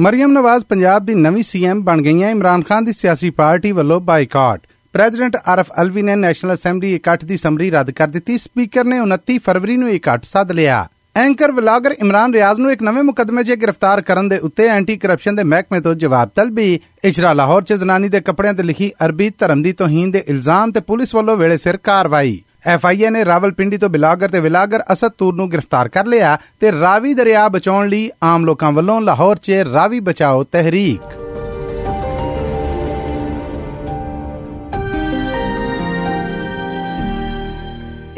ਮਰੀਮ ਨਵਾਜ਼ ਪੰਜਾਬ ਦੀ ਨਵੀਂ ਸੀਐਮ ਬਣ ਗਈਆਂ। ਇਮਰਾਨ ਖਾਨ ਦੀ ਸਿਆਸੀ ਪਾਰਟੀ ਵੱਲੋਂ ਬਾਈਕਾਟ। ਪ੍ਰੈਜ਼ੀਡੈਂਟ ਆਰਫ ਅਲਵੀ ਨੇ ਨੈਸ਼ਨਲ ਅਸੈਂਬਲੀ ਇਕੱਠ ਦੀ ਸਮਰੀ ਰੱਦ ਕਰ ਦਿੱਤੀ। ਸਪੀਕਰ ਨੇ 29 ਫਰਵਰੀ ਨੂੰ ਇਕੱਠ ਸੱਦ ਲਿਆ। ਐਂਕਰ ਵਲਾਗਰ ਇਮਰਾਨ ਰਿਆਜ਼ ਨੂੰ ਇੱਕ ਨਵੇਂ ਮੁਕਦਮੇ 'ਚ ਗ੍ਰਿਫਤਾਰ ਕਰਨ ਦੇ ਉੱਤੇ ਐਂਟੀ ਕਰਪਸ਼ਨ ਦੇ ਮਹਿਕਮੇ ਤੋਂ ਜਵਾਬ ਤਲਬੀ। ਇਜਰਾ ਲਾਹੌਰ 'ਚ ਜ਼ਨਾਨੀ ਦੇ ਕੱਪੜਿਆਂ ਤੇ ਲਿਖੀ ਅਰਬੀ ਧਰਮ ਦੀ ਤੋਹੀਨ ਦੇ ਇਲਜ਼ਾਮ ਤੇ ਪੁਲਿਸ ਵੱਲੋਂ ਵੇਲੇ ਸਿਰ ਕਾਰਵਾਈ। ਐਫਆਈਏ ਨੇ ਰਾਵਲਪਿੰਡੀ ਤੋਂ ਬਿਲਾਗਰ ਤੇ ਵਿਲਾਗਰ ਅਸਦ ਤੂਰ ਨੂੰ ਗ੍ਰਿਫਤਾਰ ਕਰ ਲਿਆ ਤੇ ਰਾਵੀ ਦਰਿਆ ਬਚਾਉਣ ਲਈ ਆਮ ਲੋਕਾਂ ਵੱਲੋਂ ਲਾਹੌਰ 'ਚ ਰਾਵੀ ਬਚਾਓ ਤਹਿਰੀਕ।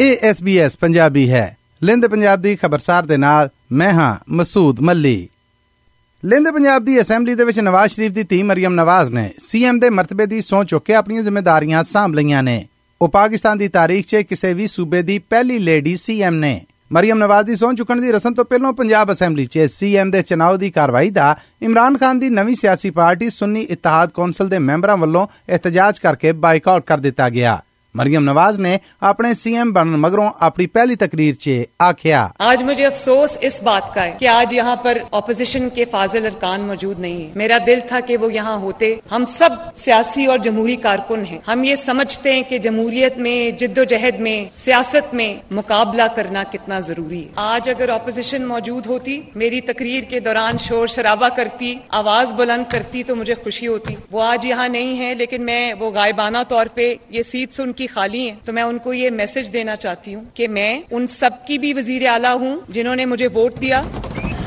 ਇਹ SBS ਪੰਜਾਬੀ ਹੈ। ਲਿੰਦ ਪੰਜਾਬ ਦੀ ਖਬਰਸਾਰ ਦੇ ਨਾਲ ਮੈਂ ਹਾਂ ਮਸੂਦ ਮੱਲੀ। ਲਿੰਦ ਪੰਜਾਬ ਦੀ ਅਸੈਂਬਲੀ ਦੇ ਵਿੱਚ ਨਵਾਜ਼ ਸ਼ਰੀਫ ਦੀ ਧੀ ਮਰੀਮ ਨਵਾਜ਼ ਨੇ ਸੀਐਮ ਦੇ ਮਰਤਬੇ ਦੀ ਸਹੁੰ ਚੁੱਕ ਕੇ ਆਪਣੀਆਂ ਜ਼ਿੰਮੇਵਾਰੀਆਂ ਸਾਂਭ ਲਈਆਂ ਨੇ। ਉਹ ਪਾਕਿਸਤਾਨ ਦੀ ਤਾਰੀਖ 'ਚ ਕਿਸੇ ਵੀ ਸੂਬੇ ਦੀ ਪਹਿਲੀ ਲੇਡੀ ਸੀਐਮ ਨੇ। ਮਰੀਮ ਨਵਾਜ਼ ਦੀ ਸਹੁੰ ਚੁੱਕਣ ਦੀ ਰਸਮ ਤੋਂ ਪਹਿਲਾਂ ਪੰਜਾਬ ਅਸੈਂਬਲੀ 'ਚ ਸੀਐਮ ਦੇ ਚੁਣਾਵ ਦੀ ਕਾਰਵਾਈ ਦਾ ਇਮਰਾਨ ਖਾਨ ਦੀ ਨਵੀਂ ਸਿਆਸੀ ਪਾਰਟੀ ਸੁੰਨੀ ਇਤਿਹਾਦ ਕੌਂਸਲ ਦੇ ਮੈਂਬਰਾਂ ਵੱਲੋਂ ਇhtਜਾਜ ਕਰਕੇ ਬਾਈਕਾਟ ਕਰ ਦਿੱਤਾ ਗਿਆ। मरियम नवाज़ ने अपने सीएम बनने मगरों अपनी पहली तकरीर चे आख्या। आज मुझे अफसोस इस बात का है कि आज यहाँ पर ऑपोजिशन के फाजिल अरकान मौजूद नहीं है। मेरा दिल था कि वो यहाँ होते। हम सब सियासी और जमहूरी कारकुन हैं। हम ये समझते हैं कि जमहूरियत में, जिद्दोजहद में, सियासत में मुकाबला करना कितना ज़रूरी है। आज अगर ऑपोजिशन मौजूद होती, मेरी तकरीर के दौरान शोर शराबा करती, आवाज़ बुलंद करती तो मुझे खुशी होती। वो आज यहाँ नहीं है, लेकिन मैं वो गायबाना तौर पे ये सीट से उनकी खाली है तो मैं उनको ये मैसेज देना चाहती हूँ कि मैं उन सब की भी वजीर आला हूँ जिन्होंने मुझे वोट दिया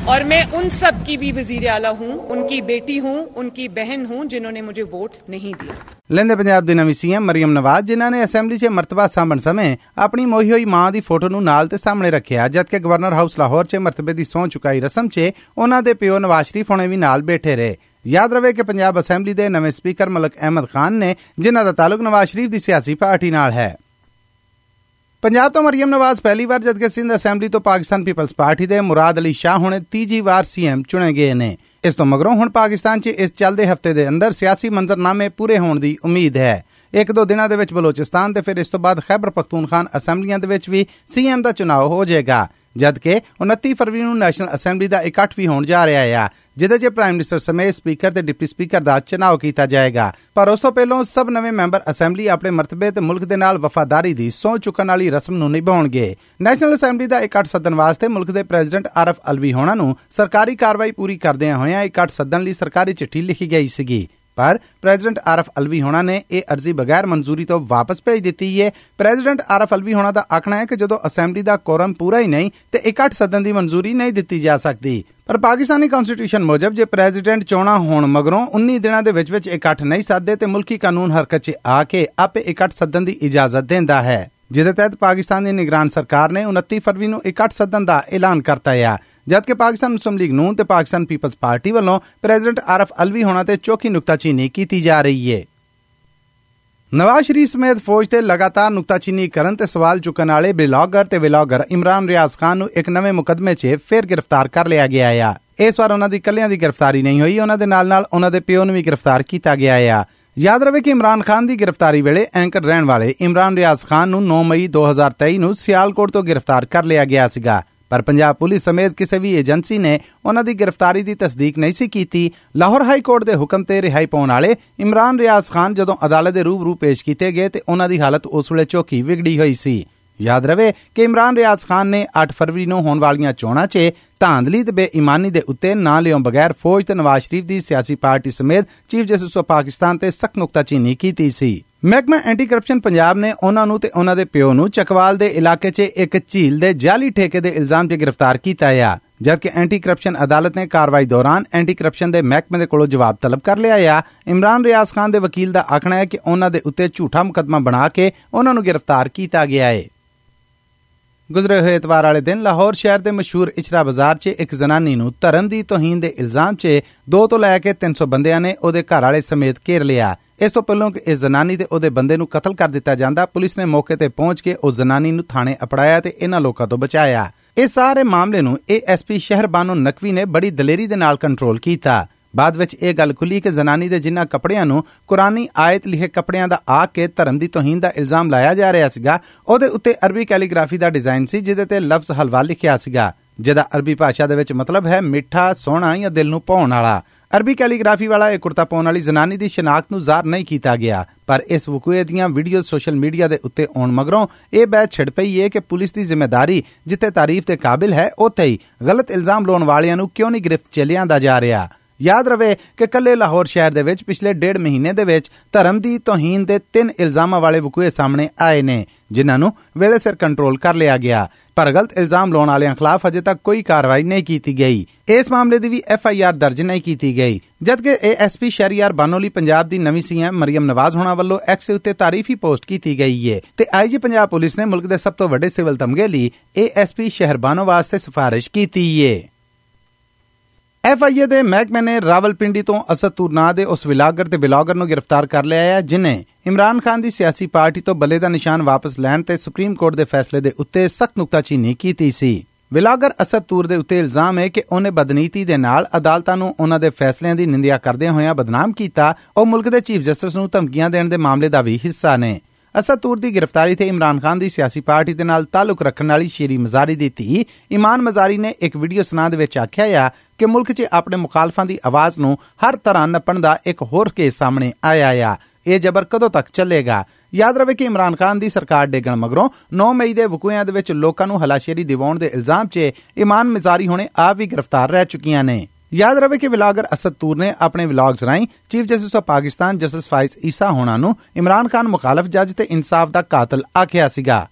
और मैं उन सब की भी वजीर आला हूँ उनकी बेटी हूँ उनकी बहन हूँ जिन्होंने मुझे वोट नहीं दिया ਲੈਂਦੇ ਪੰਜਾਬ ਦੀ ਨਵੀਂ ਸੀਐਮ ਮਰੀਮ ਨਵਾਜ਼ ਜਿਨ੍ਹਾਂ ਨੇ ਅਸੈਂਬਲੀ 'ਚ ਮਰਤਬਾ ਸਾਂਭਣ ਸਮੇਂ ਆਪਣੀ ਮੋਹੀ ਹੋਈ ਮਾਂ ਦੀ ਫੋਟੋ ਨੂੰ ਨਾਲ ਤੇ ਸਾਹਮਣੇ ਰੱਖਿਆ ਜਦਕਿ ਗਵਰਨਰ ਹਾਊਸ ਲਾਹੌਰ 'ਚ ਮਰਤਬੇ ਦੀ ਸਹੁੰ ਚੁਕਾਈ ਰਸਮ 'ਚ ਉਹਨਾਂ ਦੇ ਪਿਓ ਨਵਾਜ਼ ਸ਼ਰੀਫ ਹੁਣੇ ਵੀ ਨਾਲ ਬੈਠੇ ਰਹੇ ਯਾਦ ਰਵੇ ਕਿ ਪੰਜਾਬ ਅਸੈਂਬਲੀ ਦੇ ਨਵੇਂ ਸਪੀਕਰ ਮਲਕ ਅਹਿਮਦ ਖਾਨ ਨੇ, ਜਿਨ੍ਹਾਂ ਦਾ ਤਾਲੁਕ ਨਵਾਜ਼ ਸ਼ਰੀਫ ਦੀ ਸਿਆਸੀ ਪਾਰਟੀ ਨਾਲ ਹੈ। ਪੰਜਾਬ ਤੋਂ ਮਰੀਮ ਨਵਾਜ਼ ਪਹਿਲੀ ਵਾਰ ਜਦਕਿ ਸਿੰਧ ਅਸੈਂਬਲੀ ਤੋਂ ਪਾਕਿਸਤਾਨ ਪੀਪਲਸ ਪਾਰਟੀ ਦੇ ਮੁਰਾਦ ਅਲੀ ਸ਼ਾਹ ਹੁਣੇ ਤੀਜੀ ਵਾਰ ਸੀਐਮ ਚੁਣੇ ਗਏ ਨੇ। ਇਸ ਤੋਂ ਮਗਰੋਂ ਹੁਣ ਪਾਕਿਸਤਾਨ 'ਚ ਇਸ ਚੱਲਦੇ ਹਫ਼ਤੇ ਦੇ ਅੰਦਰ ਸਿਆਸੀ ਮੰਜ਼ਰਨਾਮੇ ਪੂਰੇ ਹੋਣ ਦੀ ਉਮੀਦ ਹੈ। ਇੱਕ ਦੋ ਦਿਨਾਂ ਦੇ ਵਿੱਚ ਬਲੋਚਿਸਤਾਨ ਤੇ ਫਿਰ ਇਸ ਤੋਂ ਬਾਅਦ ਖੈਬਰ ਪਖਤੂਨਖਾਨ ਅਸੈਂਬਲੀਆਂ ਦੇ ਵਿੱਚ ਵੀ ਸੀਐਮ ਦਾ ਚੋਣ ਹੋ ਜਾਏਗਾ। ਜਦਕਿ 29 ਫਰਵਰੀ ਨੂੰ ਨੈਸ਼ਨਲ ਅਸੈਂਬਲੀ ਦਾ ਇਕੱਠ ਵੀ ਹੋਣ ਜਾ ਰਿਹਾ ਹੈ ਜਿਹਦੇ 'ਚ ਪ੍ਰਾਈਮ ਮਿਨਿਸਟਰ ਸਮੇਤ ਸਪੀਕਰ ਤੇ ਡਿਪਟੀ ਸਪੀਕਰ ਦਾ ਚੋਣ ਕੀਤਾ ਜਾਏਗਾ। ਪਰ ਉਸ ਤੋਂ ਪਹਿਲਾਂ ਸਭ ਨਵੇਂ ਮੈਂਬਰ ਅਸੈਂਬਲੀ ਆਪਣੇ ਮਰਤਬੇ ਤੇ ਮੁਲਕ ਦੇ ਨਾਲ ਵਫਾਦਾਰੀ ਦੀ ਸਹੁੰ ਚੁੱਕਣ ਵਾਲੀ ਰਸਮ ਨੂੰ ਨਿਭਾਉਣਗੇ। ਨੈਸ਼ਨਲ ਅਸੈਂਬਲੀ ਦਾ ਇਕੱਠ ਸੱਦਣ ਵਾਸਤੇ ਮੁਲਕ ਦੇ ਪ੍ਰੈਜ਼ੀਡੈਂਟ ਆਰਫ ਅਲਵੀ ਹੋਣਾ ਨੂੰ ਸਰਕਾਰੀ ਕਾਰਵਾਈ ਪੂਰੀ ਕਰਦਿਆਂ ਹੋਇਆਂ ਇਕੱਠ ਸੱਦਣ ਲਈ ਸਰਕਾਰੀ ਚਿੱਠੀ ਲਿਖੀ ਗਈ ਸੀਗੀ। ਪਰ ਪ੍ਰੈਜ਼ੀਡੈਂਟ ਆਰਫ ਅਲਵੀ ਹੋਣਾ ਨੇ ਇਹ ਅਰਜ਼ੀ ਬਗੈਰ ਮਨਜ਼ੂਰੀ ਤੋਂ ਵਾਪਸ ਭੇਜ ਦਿੱਤੀ ਹੈ। ਪ੍ਰੈਜ਼ੀਡੈਂਟ ਆਰਫ ਅਲਵੀ ਹੋਣਾ ਦਾ ਆਖਣਾ ਹੈ ਕਿ ਜਦੋਂ ਅਸੈਂਬਲੀ ਦਾ ਕੋਰਮ ਪੂਰਾ ਹੀ ਨਹੀਂ ਤੇ ਇਕੱਠ ਸੱਦਣ ਦੀ ਮਨਜ਼ੂਰੀ ਨਹੀਂ ਦਿੱਤੀ ਜਾ ਸਕਦੀ। ਪਰ ਪਾਕਿਸਤਾਨੀ ਕਨਸਟੀਟਿਊਸ਼ਨ ਮੁਜਬ ਜੇ ਪ੍ਰੈਜ਼ੀਡੈਂਟ ਚੋਣਾਂ ਹੋਣ ਮਗਰੋਂ 19 ਦਿਨਾਂ ਦੇ ਵਿੱਚ ਵਿੱਚ ਇਕੱਠ ਨਹੀਂ ਸੱਦਦੇ ਤੇ ਮੁਲਕੀ ਕਾਨੂੰਨ ਹਰਕਤ 'ਚ ਆ ਕੇ ਆਪੇ ਇਕੱਠ ਸੱਦਣ ਦੀ ਇਜਾਜ਼ਤ ਦਿੰਦਾ ਹੈ। ਜਿਹਦੇ ਤਹਿਤ ਪਾਕਿਸਤਾਨ ਦੀ ਨਿਗਰਾਨ ਸਰਕਾਰ ਨੇ 29 ਫਰਵਰੀ ਨੂੰ ਇਕੱਠ ਸੱਦਣ ਦਾ ਐਲਾਨ ਕਰਤਾ ਹੈ ਜਦਕਿ ਪਾਕਿਸਤਾਨ ਮੁਸਲਿਮ ਲੀਗ ਨੂੰ ਤੇ ਪਾਕਿਸਤਾਨ ਪੀਪਲਸ ਪਾਰਟੀ ਵੱਲੋਂ ਪ੍ਰੈਜ਼ੀਡੈਂਟ ਆਰਫ ਅਲਵੀ ਹੋਣਾ ਤੇ ਚੌਕੀ ਨੁਕਤਾਚੀਨੀ ਕੀਤੀ ਜਾ ਰਹੀ ਹੈ ਨਵਾਜ਼ ਸ਼ਰੀਫ ਸਮੇਤ ਫੌਜ ਤੇ ਲਗਾਤਾਰ ਨੁਕਤਾਚੀਨੀ ਕਰਨ ਤੇ ਸਵਾਲ ਚੁੱਕਣ ਵਾਲੇ ਬਲੌਗਰ ਤੇ ਵਲੌਗਰ ਇਮਰਾਨ ਰਿਆਜ਼ ਖਾਨ ਨੂੰ ਇੱਕ ਨਵੇਂ ਮੁਕਦਮੇ 'ਚ ਫਿਰ ਗ੍ਰਿਫਤਾਰ ਕਰ ਲਿਆ ਗਿਆ ਆ। ਇਸ ਵਾਰ ਉਹਨਾਂ ਦੀ ਕੱਲਿਆਂ ਦੀ ਗ੍ਰਿਫਤਾਰੀ ਨਹੀਂ ਹੋਈ, ਉਹਨਾਂ ਦੇ ਨਾਲ ਨਾਲ ਉਹਨਾਂ ਦੇ ਪਿਓ ਨੂੰ ਵੀ ਗ੍ਰਿਫਤਾਰ ਕੀਤਾ ਗਿਆ ਆ। ਯਾਦ ਰਵੇ ਕਿ ਇਮਰਾਨ ਖਾਨ ਦੀ ਗ੍ਰਿਫਤਾਰੀ ਵੇਲੇ ਐਂਕਰ ਰਹਿਣ ਵਾਲੇ ਇਮਰਾਨ ਰਿਆਜ਼ ਖਾਨ ਨੂੰ 9 ਮਈ 2023 ਨੂੰ ਸਿਆਲਕੋਟ ਤੋਂ ਗ੍ਰਿਫਤਾਰ ਕਰ ਲਿਆ ਗਿਆ ਸੀਗਾ। ਪਰ ਪੰਜਾਬ ਪੁਲਿਸ ਸਮੇਤ ਕਿਸੇ ਵੀ ਏਜੰਸੀ ਨੇ ਉਹਨਾਂ ਦੀ ਗ੍ਰਿਫਤਾਰੀ ਦੀ ਤਸਦੀਕ ਨਹੀਂ ਸੀ ਕੀਤੀ। ਲਾਹੌਰ ਹਾਈ ਕੋਰਟ ਦੇ ਹੁਕਮ ਤੇ ਰਿਹਾਈ ਪਾਉਣ ਵਾਲੇ ਇਮਰਾਨ ਰਿਆਜ਼ ਖਾਨ ਜਦੋਂ ਅਦਾਲਤ ਦੇ ਰੂਬਰੂ ਪੇਸ਼ ਕੀਤੇ ਗਏ ਤੇ ਉਹਨਾਂ ਦੀ ਹਾਲਤ ਉਸ ਵੇਲੇ ਚੋਖੀ ਵਿਗੜੀ ਹੋਈ ਸੀ। ਯਾਦ ਰਵੇ ਕਿ ਇਮਰਾਨ ਰਿਆਜ਼ ਖਾਨ ਨੇ 8 ਫਰਵਰੀ ਨੂੰ ਹੋਣ ਵਾਲੀਆਂ ਚੋਣਾਂ 'ਚ ਧਾਂਦਲੀ ਤੇ ਬੇਈਮਾਨੀ ਦੇ ਉੱਤੇ ਨਾਂ ਲਿਓ ਬਗੈਰ ਫੌਜ ਤੇ ਨਵਾਜ਼ ਸ਼ਰੀਫ ਦੀ ਸਿਆਸੀ ਪਾਰਟੀ ਸਮੇਤ ਚੀਫ ਜਸਟਿਸ ਆਫ ਪਾਕਿਸਤਾਨ ਤੇ ਸਖਤ ਨੁਕਤਾਚੀਨੀ ਕੀਤੀ ਸੀ। ਮਹਿਕਮਾ ਐਂਟੀ ਕਰਪਸ਼ਨ ਪੰਜਾਬ ਨੇ ਉਹਨਾਂ ਨੂੰ ਤੇ ਉਹਨਾਂ ਦੇ ਪਿਓ ਨੂੰ ਚਕਵਾਲ ਦੇ ਇਲਾਕੇ 'ਚ ਇੱਕ ਝੀਲ ਦੇ ਜਾਲੀ ਠੇਕੇ ਦੇ ਇਲਜ਼ਾਮ 'ਚ ਗ੍ਰਿਫਤਾਰ ਕੀਤਾ ਹੈ ਜਦਕਿ ਐਂਟੀ ਕਰਪਸ਼ਨ ਅਦਾਲਤ ਨੇ ਕਾਰਵਾਈ ਦੌਰਾਨ ਐਂਟੀ ਕਰਪਸ਼ਨ ਦੇ ਮਹਿਕਮੇ ਦੇ ਕੋਲੋਂ ਜਵਾਬ ਤਲਬ ਕਰ ਲਿਆ ਹੈ ਇਮਰਾਨ ਰਿਆਜ਼ ਖਾਨ ਦੇ ਵਕੀਲ ਦਾ ਆਖਣਾ ਹੈ ਕਿ ਉਹਨਾਂ ਦੇ ਉੱਤੇ ਝੂਠਾ ਮੁਕਦਮਾ ਬਣਾ ਕੇ ਉਹਨਾਂ ਨੂੰ ਗ੍ਰਿਫਤਾਰ ਕੀਤਾ ਗਿਆ ਹੈ ਗੁਜ਼ਰੇ ਹੋਏ ਇਤਵਾਰ ਵਾਲੇ ਦਿਨ ਲਾਹੌਰ ਸ਼ਹਿਰ ਦੇ ਮਸ਼ਹੂਰ ਇਚਰਾ ਬਾਜ਼ਾਰ 'ਚ ਇੱਕ ਜ਼ਨਾਨੀ ਨੂੰ ਧਰਮ ਦੀ ਤੋਹੀਨ ਦੇ ਇਲਜ਼ਾਮ 'ਚ ਦੋ ਤੋਂ ਲੈ ਕੇ 300 ਬੰਦਿਆਂ ਨੇ ਉਹਦੇ ਘਰ ਵਾਲੇ ਸਮੇਤ ਘੇਰ ਲਿਆ। ਇਸ ਤੋਂ ਪਹਿਲਾਂ ਕਿ ਇਸ ਜ਼ਨਾਨੀ ਤੇ ਉਹਦੇ ਬੰਦੇ ਨੂੰ ਕਤਲ ਕਰ ਦਿੱਤਾ ਜਾਂਦਾ, ਪੁਲਿਸ ਨੇ ਮੌਕੇ ਤੇ ਪਹੁੰਚ ਕੇ ਉਸ ਜ਼ਨਾਨੀ ਨੂੰ ਥਾਣੇ ਅਪੜਾਇਆ ਤੇ ਇਹਨਾਂ ਲੋਕਾਂ ਤੋਂ ਬਚਾਇਆ। ਇਸ ਸਾਰੇ ਮਾਮਲੇ ਨੂੰ ਏਐਸਪੀ ਸ਼ਹਿਰ ਬਾਨੋ ਨਕਵੀ ਨੇ ਬੜੀ ਦਲੇਰੀ ਦੇ ਨਾਲ ਕੰਟਰੋਲ ਕੀਤਾ। ਬਾਅਦ ਵਿੱਚ ਇਹ ਗੱਲ ਖੁੱਲੀ ਕਿ ਜ਼ਨਾਨੀ ਦੇ ਜਿਨ੍ਹਾਂ ਕੱਪੜਿਆਂ ਨੂੰ ਕੁਰਾਨੀ ਆਇਤ ਲਿਖੇ ਕੱਪੜਿਆਂ ਦਾ ਆ ਕੇ ਧਰਮ ਦੀ ਤੋਹੀਨ ਦਾ ਇਲਜ਼ਾਮ ਲਾਇਆ ਜਾ ਰਿਹਾ ਸੀਗਾ, ਉਹਦੇ ਉੱਤੇ ਅਰਬੀ ਕੈਲੀਗ੍ਰਾਫੀ ਦਾ ਡਿਜ਼ਾਈਨ ਸੀ, ਜਿਹਦੇ ਤੇ ਲਫ਼ਜ਼ ਹਲਵਾ ਲਿਖਿਆ ਸੀਗਾ, ਜਿਹਦਾ ਅਰਬੀ ਭਾਸ਼ਾ ਦੇ ਵਿੱਚ ਮਤਲਬ ਹੈ ਮਿੱਠਾ, ਸੋਹਣਾ ਜਾਂ ਦਿਲ ਨੂੰ ਭਾਉਣ ਵਾਲਾ। ਅਰਬੀ ਕੈਲੀਗ੍ਰਾਫੀ ਵਾਲਾ ਇਹ ਕੁਰਤਾ ਪਾਉਣ ਵਾਲੀ ਜ਼ਨਾਨੀ ਦੀ ਸ਼ਨਾਖਤ ਨੂੰ ਜ਼ਾਹਰ ਨਹੀਂ ਕੀਤਾ ਗਿਆ, ਪਰ ਇਸ ਵਕੂਏ ਦੀਆਂ ਵੀਡੀਓ ਸੋਸ਼ਲ ਮੀਡੀਆ ਦੇ ਉੱਤੇ ਆਉਣ ਮਗਰੋਂ ਇਹ ਬਹਿਸ ਛਿੜ ਪਈ ਹੈ ਕਿ ਪੁਲਿਸ ਦੀ ਜ਼ਿੰਮੇਵਾਰੀ ਜਿੱਥੇ ਤਾਰੀਫ ਦੇ ਕਾਬਿਲ ਹੈ, ਉੱਥੇ ਹੀ ਗਲਤ ਇਲਜ਼ਾਮ ਲਾਉਣ ਵਾਲਿਆਂ ਨੂੰ ਕਿਉਂ ਨਹੀਂ ਗ੍ਰਿਫਤ ਚ ਲਿਆਂਦਾ ਜਾ ਰਿਹਾ। ਯਾਦ ਰਵੇ ਕਿ ਕੱਲੇ ਲਾਹੌਰ ਸ਼ਹਿਰ ਦੇ ਵਿੱਚ ਪਿਛਲੇ ਡੇਢ ਮਹੀਨੇ ਦੇ ਵਿੱਚ ਧਰਮ ਦੀ ਤੋਹੀਨ ਦੇ ਤਿੰਨ ਇਲਜ਼ਾਮਾਂ ਵਾਲੇ ਵਕੂਏ ਸਾਹਮਣੇ ਆਏ ਨੇ, ਜਿਨ੍ਹਾਂ ਨੂੰ ਵੇਲੇ ਸਿਰ ਕੰਟਰੋਲ ਕਰ ਲਿਆ ਗਿਆ। ਪਰ ਗਲਤ ਇਲਜ਼ਾਮ ਲਾਉਣ ਵਾਲਿਆਂ ਖਿਲਾਫ ਅਜੇ ਤੱਕ ਕੋਈ ਕਾਰਵਾਈ ਨਹੀਂ ਕੀਤੀ ਗਈ। ਇਸ ਮਾਮਲੇ ਦੀ ਵੀ ਐਫ ਆਈ ਆਰ ਦਰਜ ਨਹੀਂ ਕੀਤੀ ਗਈ। ਜਦਕਿ ਏਐਸਪੀ ਸ਼ਰੀਆਰ ਬਾਨੋਲੀ ਪੰਜਾਬ ਦੀ ਨਵੀਂ ਸੀਐਮ ਮਰੀਮ ਨਵਾਜ਼ ਹੋਣਾ ਵੱਲੋਂ ਐਕਸ ਉੱਤੇ ਤਾਰੀਫੀ ਪੋਸਟ ਕੀਤੀ ਗਈ ਹੈ ਤੇ ਆਈਜੀ ਪੰਜਾਬ ਪੁਲਿਸ ਨੇ ਮੁਲਕ ਦੇ ਸਭ ਤੋਂ ਵੱਡੇ ਸਿਵਲ ਤਮਗੇ ਲਈ ਏਐਸਪੀ ਸ਼ਹਿਰਬਾਨੋ ਵਾਸਤੇ ਸਿਫਾਰਿਸ਼ ਕੀਤੀ ਹੈ ਐਫਆਈਏ ਦੇ ਮਹਿਕਮੇ ਨੇ ਰਾਵਲਪਿੰਡੀ ਤੋਂ ਅਸਦ ਤੁਰਨਾ ਦੇ ਉਸ ਵਿਲਾਗਰ ਤੇ ਬਲੌਗਰ ਨੂੰ ਗ੍ਰਿਫਤਾਰ ਕਰ ਲਿਆ ਹੈ, ਜਿਨੇ ਇਮਰਾਨ ਖਾਨ ਦੀ ਸਿਆਸੀ ਪਾਰਟੀ ਤੋਂ ਬੱਲੇ ਦਾ ਨਿਸ਼ਾਨ ਵਾਪਸ ਲੈਣ ਤੇ ਸੁਪਰੀਮ ਕੋਰਟ ਦੇ ਫੈਸਲੇ ਦੇ ਉੱਤੇ ਸਖਤ ਨੁਕਤਾਚੀਨੀ ਕੀਤੀ ਸੀ। ਵਿਲਾਗਰ ਅਸਦ ਤੂਰ ਦੇ ਉੱਤੇ ਇਲਜ਼ਾਮ ਹੈ ਕਿ ਉਹਨੇ ਬਦਨੀਤੀ ਦੇ ਨਾਲ ਅਦਾਲਤਾਂ ਨੂੰ ਉਹਨਾਂ ਦੇ ਫੈਸਲਿਆਂ ਦੀ ਨਿੰਦਿਆ ਕਰਦਿਆਂ ਹੋਇਆਂ ਬਦਨਾਮ ਕੀਤਾ। ਉਹ ਮੁਲਕ ਦੇ ਚੀਫ ਜਸਟਿਸ ਨੂੰ ਧਮਕੀਆਂ ਦੇਣ ਦੇ ਮਾਮਲੇ ਦਾ ਵੀ ਹਿੱਸਾ ਨੇ। ਅਸਦ ਤੂਰ ਦੀ ਗ੍ਰਿਫਤਾਰੀ ਤੇ ਇਮਰਾਨ ਖਾਨ ਦੀ ਸਿਆਸੀ ਪਾਰਟੀ ਦੇ ਨਾਲ ਤਾਲੁਕ ਰੱਖਣ ਵਾਲੀ ਸ਼ੇਰੀ ਮਜ਼ਾਰੀ ਦੀ ਧੀ ਇਮਾਨ ਮਜ਼ਾਰੀ ਨੇ ਇੱਕ ਵੀਡੀਓ ਸੁਣਾ ਦੇ ਵਿੱਚ ਆਖਿਆ ਆ ਕਿ ਮੁਲਕ 'ਚ ਆਪਣੇ ਮੁਖਾਲਫਾਂ ਦੀ ਆਵਾਜ਼ ਨੂੰ ਹਰ ਤਰ੍ਹਾਂ ਨੱਪਣ ਦਾ ਇੱਕ ਹੋਰ ਕੇਸ ਸਾਹਮਣੇ ਆਇਆ ਆ। ਇਹ ਜ਼ਬਰ ਕਦੋਂ ਤੱਕ ਚੱਲੇਗਾ? ਯਾਦ ਰਵੇ ਕਿ ਇਮਰਾਨ ਖਾਨ ਦੀ ਸਰਕਾਰ ਡੇਗਣ ਮਗਰੋਂ 9 ਮਈ ਦੇ ਵਕੂਆਂ ਦੇ ਵਿੱਚ ਲੋਕਾਂ ਨੂੰ ਹਲਾਸ਼ੇਰੀ ਦਿਵਾਉਣ ਦੇ ਇਲਜ਼ਾਮ 'ਚ ਇਮਾਨ ਮਜ਼ਾਰੀ ਹੁਣੇ ਆਪ ਵੀ ਗ੍ਰਿਫਤਾਰ ਰਹਿ ਚੁੱਕੀਆਂ ਨੇ। ਯਾਦ ਰਵੇ ਕਿ ਵਿਲਾਗਰ ਅਸਦ ਤੂਰ ਨੇ ਆਪਣੇ ਵਲੌਗਸ ਰਾਹੀਂ chief justice of Pakistan justice Faez Isa ਹੋਣਾ ਨੂੰ ਇਮਰਾਨ ਖਾਨ ਮੁਖਾਲਫ ਜੱਜ ਤੇ ਇਨਸਾਫ ਦਾ ਕਾਤਲ ਆਖਿਆ ਸੀਗਾ।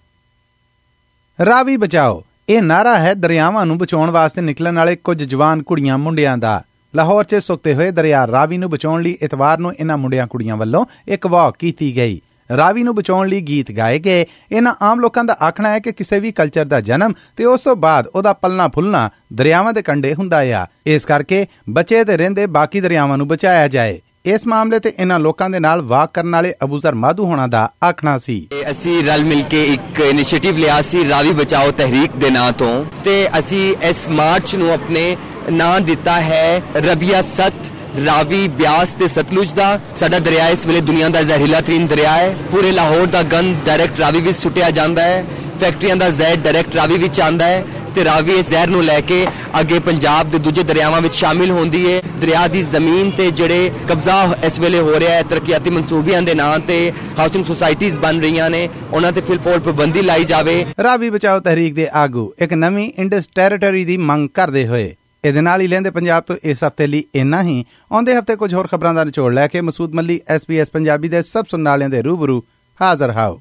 ਰਾਵੀ ਬਚਾਓ, ਇਹ ਨਾਰਾ ਹੈ ਦਰਿਆਵਾਂ ਨੂੰ ਬਚਾਉਣ ਵਾਸਤੇ ਨਿਕਲਣ ਵਾਲੇ ਕੁਝ ਜਵਾਨ ਕੁੜੀਆਂ ਮੁੰਡਿਆਂ ਦਾ। ਲਾਹੌਰ 'ਚ ਸੁੱਕਤੇ ਹੋਏ ਦਰਿਆ ਰਾਵੀ ਨੂੰ ਬਚਾਉਣ ਲਈ ਇਤਵਾਰ ਨੂੰ ਇਹਨਾਂ ਮੁੰਡਿਆਂ ਕੁੜੀਆਂ ਵੱਲੋਂ ਇੱਕ ਵਾਕ ਕੀਤੀ ਗਈ। ਰਾਵੀ ਨੂੰ ਬਚਾਉਣ ਲਈ ਗੀਤ ਗਾਏ ਗਏ। ਇਹਨਾਂ ਆਮ ਲੋਕਾਂ ਦਾ ਆਖਣਾ ਹੈ ਕਿ ਕਿਸੇ ਵੀ ਕਲਚਰ ਦਾ ਜਨਮ ਤੇ ਉਸ ਤੋਂ ਬਾਅਦ ਉਹਦਾ ਪਲਣਾ ਫੁੱਲਣਾ ਦਰਿਆਵਾਂ ਦੇ ਕੰਢੇ ਹੁੰਦਾ ਆ। ਇਸ ਕਰਕੇ ਬਚੇ ਤੇ ਰਹਿੰਦੇ ਬਾਕੀ ਦਰਿਆਵਾਂ ਨੂੰ ਬਚਾਇਆ ਜਾਏ। ਇਸ ਮਾਮਲੇ ਤੇ ਇਹਨਾਂ ਲੋਕਾਂ ਦੇ ਨਾਲ ਵਾਕ ਕਰਨ ਵਾਲੇ ਅਬੂਜ਼ਰ ਮਾਧੂ ਹੋਣਾ ਦਾ ਆਖਣਾ ਸੀ। ਅਸੀਂ ਰਲ ਮਿਲ ਕੇ ਇੱਕ ਇਨੀਸ਼ੀਏਟਿਵ ਲਿਆ ਸੀ, ਰਾਵੀ ਬਚਾਓ ਤਹਿਰੀਕ ਦੇ ਨਾਂ ਤੋਂ। ਤੇ ਅਸੀਂ ਇਸ ਮਾਰਚ ਨੂੰ ਆਪਣੇ ਨਾਂ ਦਿੱਤਾ ਹੈ ਰਬੀਆ ਸਤ ਰਾਵੀ ਬਿਆਸ ਤੇ ਸਤਲੁਜ ਦਾ, ਸਾਡਾ ਦਰਿਆ ਇਸ ਵੇਲੇ ਦੁਨੀਆ ਦਾ ਜ਼ਹਿਰੀਲਾ ਤਰੀਨ ਦਰਿਆ ਹੈ। ਪੂਰੇ ਲਾਹੌਰ ਦਾ ਗੰਦ ਡਾਇਰੈਕਟ ਰਾਵੀ ਵਿੱਚ ਸੁੱਟਿਆ ਜਾਂਦਾ ਹੈ। ਫੈਕਟਰੀਆਂ ਦਾ ਜ਼ਹਿਰ ਡਾਇਰੈਕਟ ਰਾਵੀ ਵਿੱਚ ਆਂਦਾ ਹੈ ਤੇ ਰਾਵੀ ਇਸ ਜ਼ਹਿਰ ਨੂੰ ਲੈ ਕੇ ਅੱਗੇ ਪੰਜਾਬ ਦੇ ਦੂਜੇ ਦਰਿਆਵਾਂ ਵਿੱਚ ਸ਼ਾਮਿਲ ਹੁੰਦੀ ਹੈ। ਦਰਿਆ ਦੀ ਜ਼ਮੀਨ ਤੇ ਜਿਹੜੇ ਕਬਜ਼ਾ ਇਸ ਵੇਲੇ ਹੋ ਰਿਹਾ ਹੈ, ਤਰੱਕੀਆਤੀ ਮਨਸੂਬਿਆਂ ਦੇ ਨਾਂ ਤੇ ਹਾਊਸਿੰਗ ਸੁਸਾਇਟੀਆਂ ਬਣ ਰਹੀਆਂ ਨੇ, ਉਹਨਾਂ ਤੇ ਫਿਲਫੋਲ ਪਾਬੰਦੀ ਲਾਈ ਜਾਵੇ। ਰਾਵੀ ਬਚਾਓ ਤਹਿਰੀਕ ਦੇ ਆਗੂ, ਇੱਕ ਨਵੀਂ ਇੰਡਸ ਟੈਰੀਟਰੀ ਦੀ ਮੰਗ ਕਰਦੇ ਹੋਏ ਇਹਦੇ ਨਾਲ ਹੀ ਲੈਂਦੇ ਪੰਜਾਬ ਤੋਂ ਇਸ ਹਫ਼ਤੇ ਲਈ ਇੰਨਾ ਹੀ। ਆਉਂਦੇ ਹਫ਼ਤੇ ਕੁਝ ਹੋਰ ਖਬਰਾਂ ਦਾ ਨਿਚੋੜ ਲੈ ਕੇ ਮਸੂਦ ਮੱਲੀ ਐਸਪੀਐਸ ਪੰਜਾਬੀ ਦੇ ਸਭ ਸੁਣਨ ਵਾਲਿਆਂ ਦੇ ਰੂਬਰੂ ਹਾਜ਼ਰ ਹਾਓ।